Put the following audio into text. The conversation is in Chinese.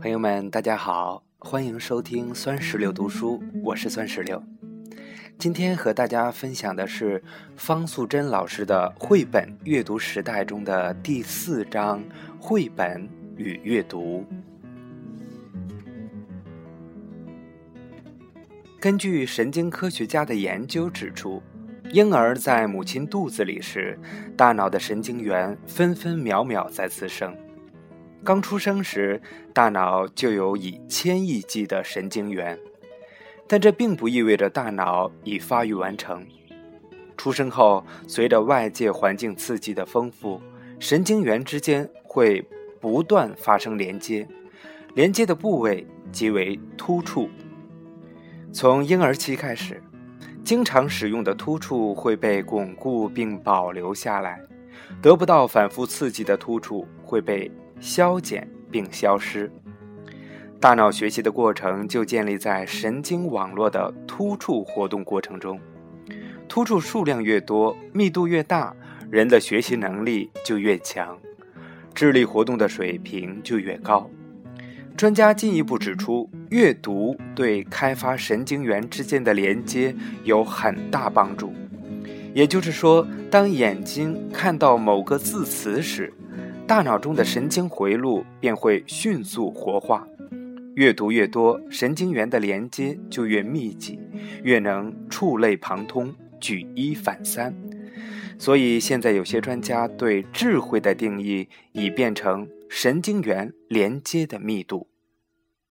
朋友们，大家好，欢迎收听酸石榴读书，我是酸石榴。今天和大家分享的是方素珍老师的绘本阅读时代中的第四章：绘本与阅读。根据神经科学家的研究指出，婴儿在母亲肚子里时，大脑的神经元分分秒秒在滋生。刚出生时，大脑就有以千亿计的神经元，但这并不意味着大脑已发育完成。出生后，随着外界环境刺激的丰富，神经元之间会不断发生连接，连接的部位即为突触。从婴儿期开始，经常使用的突触会被巩固并保留下来，得不到反复刺激的突触会被。消减并消失，大脑学习的过程就建立在神经网络的突触活动过程中。突触数量越多，密度越大，人的学习能力就越强，智力活动的水平就越高。专家进一步指出，阅读对开发神经元之间的连接有很大帮助。也就是说，当眼睛看到某个字词时，大脑中的神经回路便会迅速活化，越读越多，神经元的连接就越密集，越能触类旁通、举一反三。所以，现在有些专家对智慧的定义已变成神经元连接的密度。